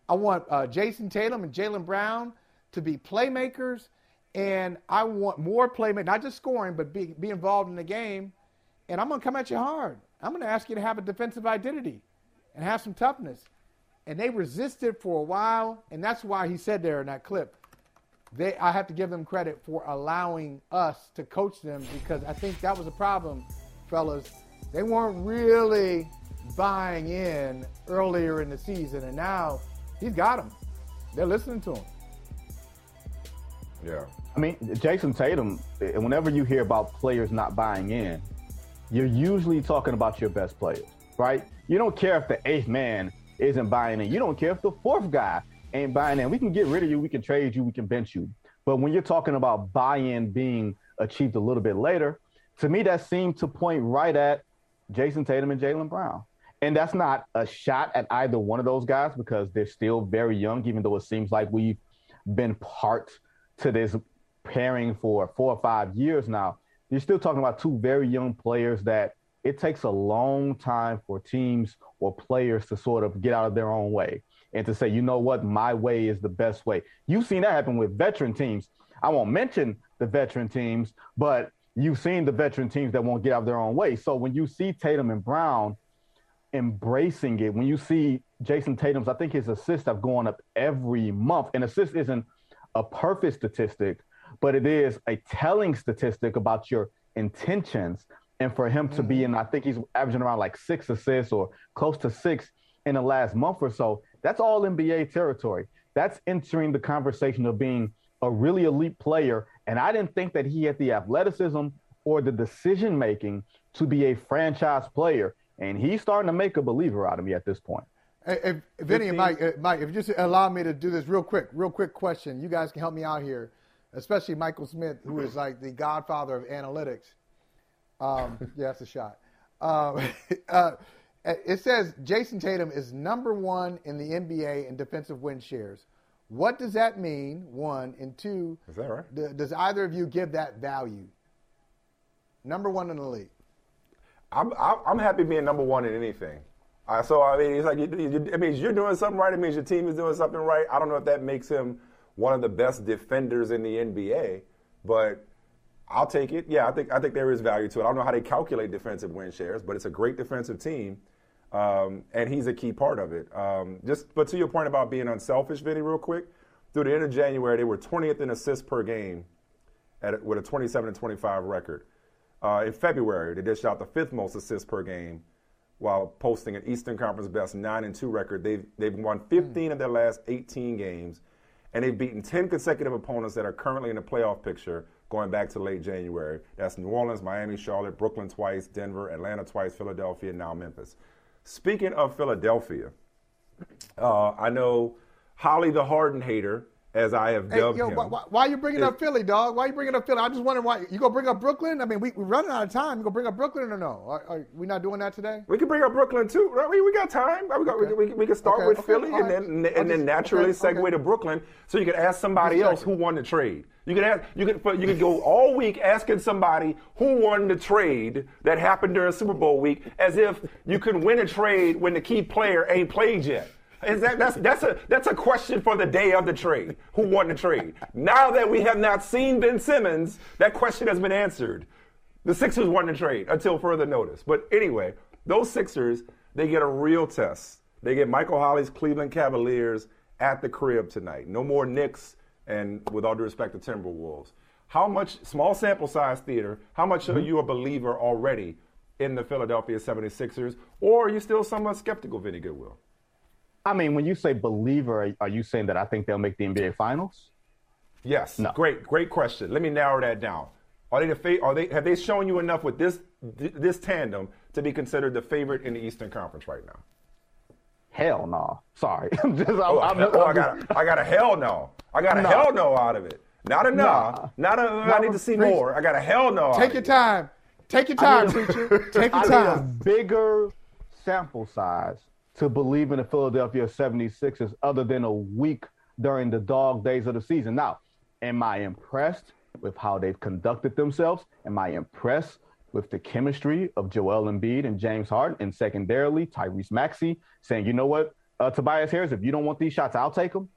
I want uh, Jayson Tatum and Jaylen Brown to be playmakers, and I want more playmakers, not just scoring, but be be involved in the game. And I'm gonna come at you hard. I'm going to ask you to have a defensive identity and have some toughness. And they resisted for a while, and that's why he said there in that clip, they, I have to give them credit for allowing us to coach them because I think that was a problem, fellas. They weren't really buying in earlier in the season, and now he's got them. They're listening to him. Yeah. I mean, Jayson Tatum, eh, whenever you hear about players not buying in, you're usually talking about your best players, right? You don't care if the eighth man isn't buying in. You don't care if the fourth guy ain't buying in. We can get rid of you, we can trade you, we can bench you. But when you're talking about buy-in being achieved a little bit later, to me that seemed to point right at Jayson Tatum and Jaylen Brown. And that's not a shot at either one of those guys because they're still very young, even though it seems like we've been part to this pairing for four or five years now you're still talking about two very young players that it takes a long time for teams or players to sort of get out of their own way and to say, you know what, my way is the best way. You've seen that happen with veteran teams. I won't mention the veteran teams, but you've seen the veteran teams that won't get out of their own way. So when you see Tatum and Brown embracing it, when you see Jayson Tatum's, I think his assists have gone up every month. And assist isn't a perfect statistic, but it is a telling statistic about your intentions. And for him to be mm-hmm. in, I think he's averaging around like six assists or close to six in the last month or so. That's all NBA territory. That's entering the conversation of being a really elite player. And I didn't think that he had the athleticism or the decision making to be a franchise player. And he's starting to make a believer out of me at this point. Hey, if, if Vinny and Mike, uh, Mike, if you just allow me to do this real quick, real quick question, you guys can help me out here, especially Michael Smith, who is like the godfather of analytics. Um, yeah, that's a shot. Um, uh, it says Jayson Tatum is number one in the NBA in defensive win shares. What does that mean? One and two. Is that right? d- does either of you give that value? Number one in the league. I'm I'm I'm happy being number one in anything. Uh, so I mean, it's like you, you, it means you're doing something right. It means your team is doing something right. I don't know if that makes him one of the best defenders in the NBA, but I'll take it. Yeah, I think I think there is value to it. I don't know how they calculate defensive win shares, but it's a great defensive team, um, and he's a key part of it. Um, just but to your point about being unselfish, Vinny, real quick. Through the end of January, they were 20th in assists per game, at, with a 27 and 25 record. Uh, in February, they dished out the fifth most assists per game, while posting an Eastern Conference best nine and two record. They've they've won 15 of their last 18 games, and they've beaten 10 consecutive opponents that are currently in the playoff picture going back to late January. That's New Orleans, Miami, Charlotte, Brooklyn twice, Denver, Atlanta twice, Philadelphia, and now Memphis. Speaking of Philadelphia, uh, I know Holley the Harden hater, as I have Hey, dubbed yo, him. why, why, why are you bringing up Philly, dog? Why are you bringing up Philly? I just wondering why you gonna bring up Brooklyn. I mean, we, we're running out of time. You gonna bring up Brooklyn or no? Are, are we not doing that today? We can bring up Brooklyn too. right? We, we got time. We, got, Okay. we, we, we can start Okay, with okay, Philly all and then and then naturally segue to Brooklyn. So you can ask somebody Just else who won the trade. You could ask you could you could go all week asking somebody who won the trade that happened during Super Bowl week, as if you can win a trade when the key player ain't played yet. Is that that's that's a that's a question for the day of the trade. Who won the trade? Now that we have not seen Ben Simmons, that question has been answered. The Sixers won the trade until further notice. But anyway, those Sixers, they get a real test. They get Michael Holley's Cleveland Cavaliers at the crib tonight. No more Knicks and with all due respect to Timberwolves. How much small sample size theater, how much are mm-hmm. you a believer already in the Philadelphia 76ers? Or are you still somewhat skeptical, Vinny Goodwill? I mean, when you say believer, are you saying that I think they'll make the NBA Finals? Yes. No. Great, great question. Let me narrow that down. Are they the fa- are they have they shown you enough with this this tandem to be considered the favorite in the Eastern Conference right now? Hell no. Sorry. I'm just, I'm, Oh, I'm, oh, I I'm got a, I got a hell no. I got a No. hell no out of it. Not a nah. Nah. Not a I need to see Preach. more. I got a hell no. Take your it. time. Take your time, need a- preacher. Take I your need a time. bigger sample size to believe in the Philadelphia 76ers other than a week during the dog days of the season. Now, am I impressed with how they've conducted themselves? Am I impressed with the chemistry of Joel Embiid and James Harden? And secondarily, Tyrese Maxey saying, you know what, uh, Tobias Harris, if you don't want these shots, I'll take them.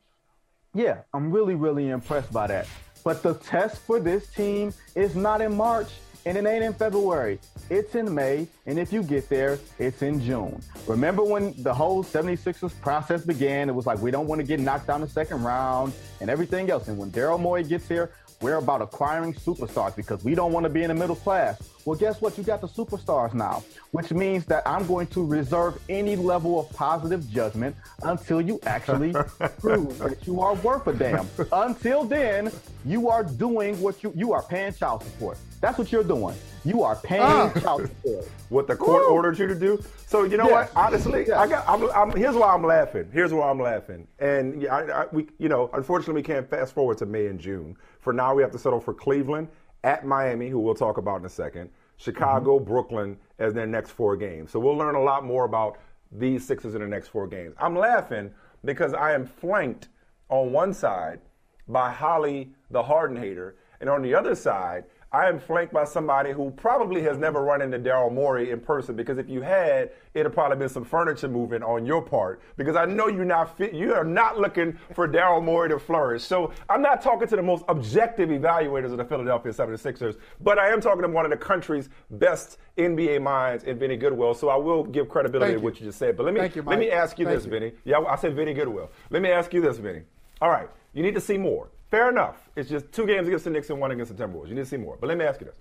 Yeah, I'm really, really impressed by that. But the test for this team is not in March and it ain't in February. It's in May, and if you get there, it's in June. Remember when the whole 76ers process began? It was like, we don't want to get knocked down the second round and everything else. And when Daryl Morey gets here, we're about acquiring superstars because we don't want to be in the middle class. Well, guess what? You got the superstars now, which means that I'm going to reserve any level of positive judgment until you actually prove that you are worth a damn. Until then, you are doing what you you are paying child support. That's what you're doing. You are paying Ah. child support. What the court Woo. ordered you to do. So you know Yes. what? Honestly, Yes. I got. I'm, I'm, here's why I'm laughing. Here's why I'm laughing. And yeah, I, I, we, you know, unfortunately, we can't fast forward to May and June. For now, we have to settle for Cleveland at Miami, who we'll talk about in a second. Chicago, Brooklyn as their next four games. So we'll learn a lot more about these Sixers in the next four games. I'm laughing because I am flanked on one side by Holley, the Harden hater, and on the other side, I am flanked by somebody who probably has never run into Daryl Morey in person because if you had, it'd probably been some furniture moving on your part because I know you're not fit, you are not looking for Daryl Morey to flourish. So I'm not talking to the most objective evaluators of the Philadelphia 76ers, but I am talking to one of the country's best NBA minds in Vinny Goodwill. So I will give credibility to what you. you just said. But let me you, let me ask you Thank this, you. Vinny. Yeah, I said Vinny Goodwill. Let me ask you this, Vinny. All right, you need to see more. Fair enough. It's just two games against the Knicks and one against the Timberwolves. You need to see more. But let me ask you this.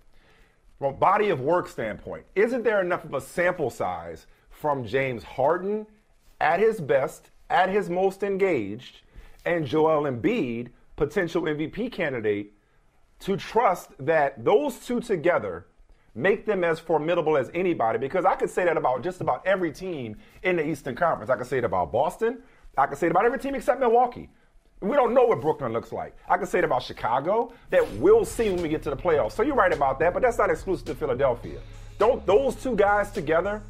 From a body of work standpoint, isn't there enough of a sample size from James Harden at his best, at his most engaged, and Joel Embiid, potential MVP candidate, to trust that those two together make them as formidable as anybody because I could say that about just about every team in the Eastern Conference. I could say it about Boston. I could say it about every team except Milwaukee. We don't know what Brooklyn looks like. I can say it about Chicago that we'll see when we get to the playoffs. So you're right about that, but that's not exclusive to Philadelphia. Don't those two guys together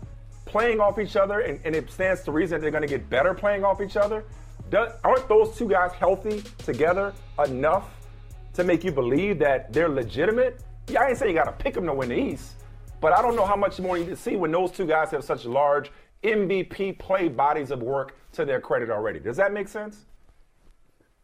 playing off each other, and, and it stands to reason that they're going to get better playing off each other. Does, aren't those two guys healthy together enough to make you believe that they're legitimate? Yeah, I ain't saying you got to pick them to win the East, but I don't know how much more you need to see when those two guys have such large MVP play bodies of work to their credit already. Does that make sense?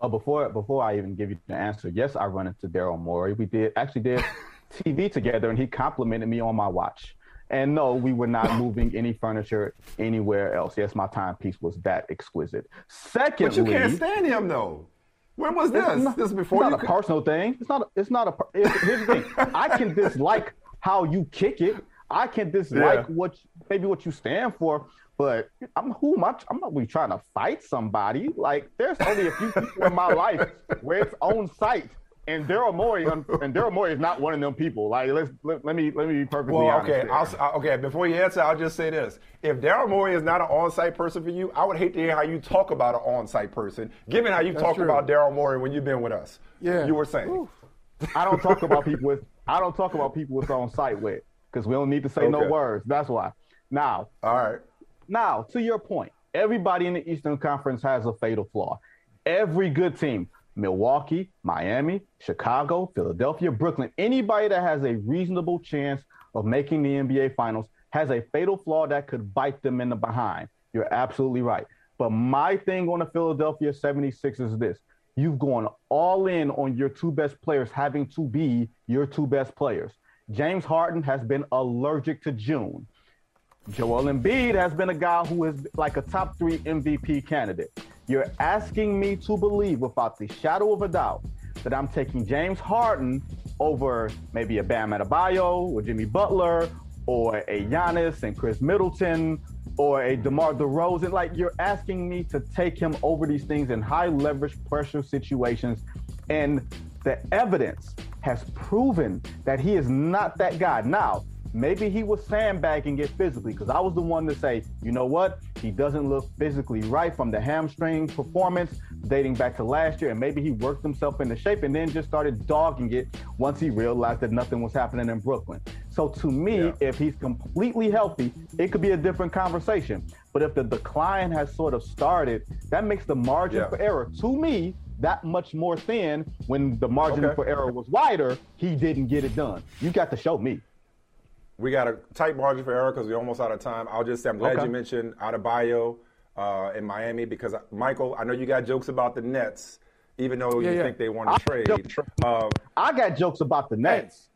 Uh, before before I even give you the answer, yes, I run into Daryl Morey. We did actually did TV together, and he complimented me on my watch. And no, we were not moving any furniture anywhere else. Yes, my timepiece was that exquisite. Secondly, but you can't stand him though. When was this? Not, this before it's not a personal thing. It's not. A, it's not a. Here's the thing. I can dislike how you kick it. I can dislike yeah. what maybe what you stand for. But I'm who am I? I'm not really trying to fight somebody. Like there's only a few people in my life where it's on site and Daryl Morey and Daryl Morey is not one of them people. Like let's let, let me let me be perfectly well, honest. okay, I'll, okay. Before you answer, I'll just say this: If Daryl Morey is not an on-site person for you, I would hate to hear how you talk about an on-site person, given how you talk about Daryl Morey when you've been with us. Yeah, you were saying. Oof. I don't talk about people with I don't talk about people with on-site with because we don't need to say okay. no words. That's why. Now, all right. Now, to your point, everybody in the Eastern Conference has a fatal flaw. Every good team, Milwaukee, Miami, Chicago, Philadelphia, Brooklyn, anybody that has a reasonable chance of making the NBA Finals has a fatal flaw that could bite them in the behind. You're absolutely right. But my thing on the Philadelphia 76ers is this you've gone all in on your two best players having to be your two best players. James Harden has been allergic to June. Joel Embiid has been a guy who is like a top three MVP candidate. You're asking me to believe without the shadow of a doubt that I'm taking James Harden over maybe a Bam Adebayo or Jimmy Butler or a Giannis and Khris Middleton or a DeMar DeRozan. Like you're asking me to take him over these things in high leverage pressure situations. And the evidence has proven that he is not that guy. Now, Maybe he was sandbagging it physically because I was the one to say, you know what? He doesn't look physically right from the hamstring performance dating back to last year. And maybe he worked himself into shape and then just started dogging it once he realized that nothing was happening in Brooklyn. So to me, yeah. if he's completely healthy, it could be a different conversation. But if the decline has sort of started, that makes the margin yeah. for error to me that much more thin when the margin okay. for error was wider, he didn't get it done. You got to show me. We got a tight margin for error because we're almost out of time. I'll just say I'm glad okay. you mentioned Adebayo uh, in Miami because, Michael, I know you got jokes about the Nets, even though yeah, you yeah. think they want to trade. Uh, I got jokes about the Nets.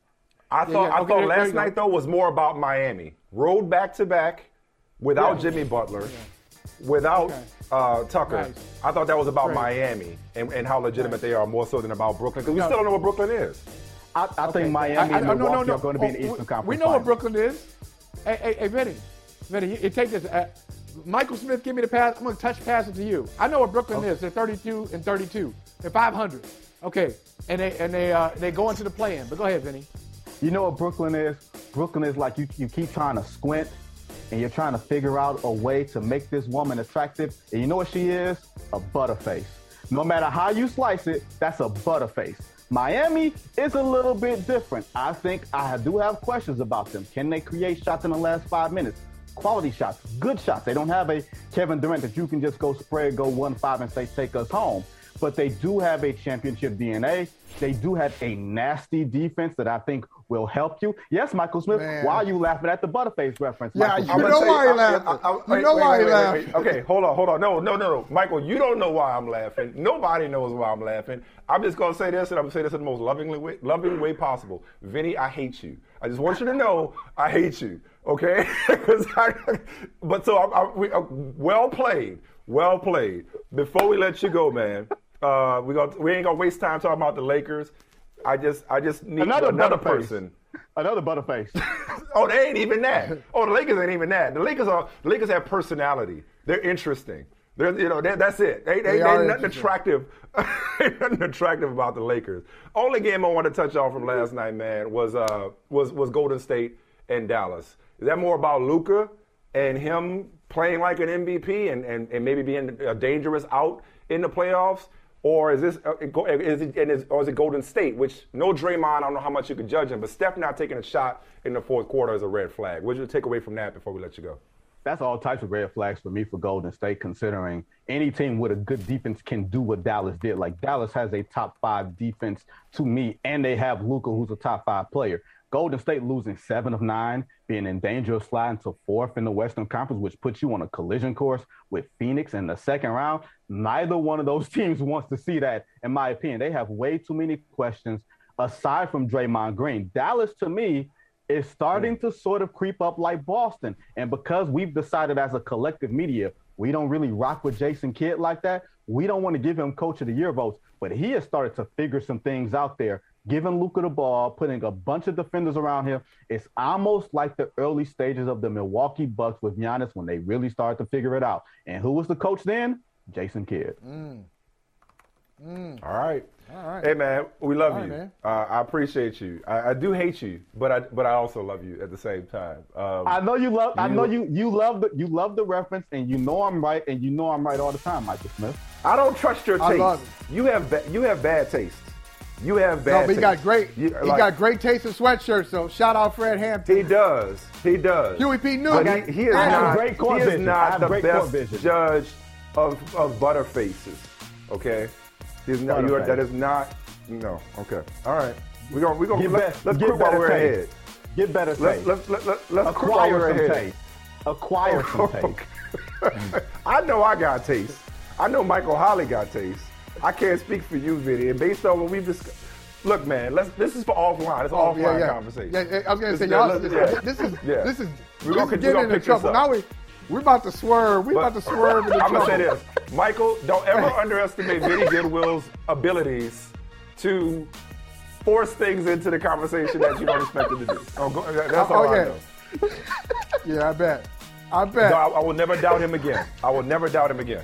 I thought, yeah, I thought last night, though, was more about Miami. Road back to back without Jimmy Butler, without okay. uh, Tucker. Nice. I thought that was about Great. Miami and, and, how legitimate right. they are more so than about Brooklyn because we no. still don't know what Brooklyn is. I, I okay. think Miami I, I, and Milwaukee no, no, no. are going to be in the Eastern we, Conference. We know what Brooklyn is. Hey, hey, hey, Vinny, Vinny, you, you take this. Uh, Michael Smith, give me the pass. I'm going to touch pass it to you. I know what Brooklyn okay. is. They're 32 and 32. They're 500. Okay, and they and they uh, they go into the play-in. But go ahead, Vinny. You know what Brooklyn is? Brooklyn is like you, you keep trying to squint and you're trying to figure out a way to make this woman attractive. And you know what she is? A butterface. No matter how you slice it, that's a butterface. Miami is a little bit different. I think I do have questions about them. Can they create shots in the last five minutes? Quality shots, good shots. They don't have a Kevin Durant that you can just go spread, go one five, and say take us home but they do have a championship DNA. They do have a nasty defense that I think will help you. Yes, Michael Smith, Man. why are you laughing at the Butterface reference? Yeah, Michael, you know why you're laughing. you know why you're laughing. Okay, hold on, hold on. No, no, no, no. Michael, you don't know why I'm laughing. Nobody knows why I'm laughing. I'm just going to say this, and I'm going to say this in the most loving way, loving way possible. Vinny, I hate you. I just want you to know I hate you, okay? I, but so I, I, we, uh, well played. Well played. Before we let you go, man, uh, we got we ain't gonna waste time talking about the Lakers. I just I just need another, another person. Another butterface. oh, they ain't even that. Oh, the Lakers ain't even that. The Lakers are the Lakers have personality. They're interesting. They're, you know, they, that's it. They, they, They are ain't nothing attractive. nothing attractive about the Lakers. Only game I want to touch on from last night, man, was uh was was Golden State and Dallas. Is that more about Luka and him playing like an MVP and, and, and maybe being a dangerous out in the playoffs? Or is this uh, it is it, is, or is it Golden State, which no Draymond, I don't know how much you could judge him, but Steph not taking a shot in the fourth quarter is a red flag. What did you take away from that before we let you go? that's all types of red flags for me for Golden State, considering any team with a good defense can do what Dallas did. Like Dallas has a top five defense to me, and they have Luka, who's a top five player. Golden State losing seven of nine, being in danger of sliding to fourth in the Western Conference, which puts you on a collision course with Phoenix in the second round. Neither one of those teams wants to see that, in my opinion. They have way too many questions aside from Draymond Green. Dallas, to me, is starting hmm. to sort of creep up like Boston. And because we've decided as a collective media, we don't really rock with Jason Kidd like that, we don't want to give him coach of the year votes. But he has started to figure some things out there, giving Luka the ball, putting a bunch of defenders around him. It's almost like the early stages of the Milwaukee Bucks with Giannis when they really started to figure it out. And who was the coach then? Jason Kidd. All right. All right. Hey man, we love All right, you. man. Uh, I appreciate you. I, I do hate you, but I but I also love you at the same time. Um, I know you love. I know you. You love the. You love the reference, and you know I'm right, and you know I'm right all the time, Michael Smith. I don't trust your I taste. love You have ba- you have bad taste. You have No, bad. but he got great. You- he like, got great taste in sweatshirts. So shout out Fred Hampton. He does. He does. Huey P. But he, he is I not. great he is vision. Not the best judge of of butterfaces. Okay. He's not. You are, that is not. No. Okay. All right. We're gonna we're gonna Get let, bet- let's get while better we're taste. ahead. Get better Let's taste. let's let, let, let's quit while we're Acquire some ahead. taste. Acquire some taste. I know I got taste. I know Michael Holley got taste. I can't speak for you, Vinny. And based on what we've discussed, look, man, let's. This is for offline. It's Oh, offline yeah, yeah. conversation. Yeah, I was gonna say, y'all, yeah. this is Yeah. this is We're this gonna- getting into trouble. Now we we're about to swerve. We're But about to swerve I'm trouble. gonna say this, Michael. Don't ever underestimate Vinny Goodwill's abilities to force things into the conversation that you don't expect him to do. Oh, go, that- that's oh, all Oh, I yeah. know. Yeah, I bet. I bet. No, I, I will never doubt him again. I will never doubt him again.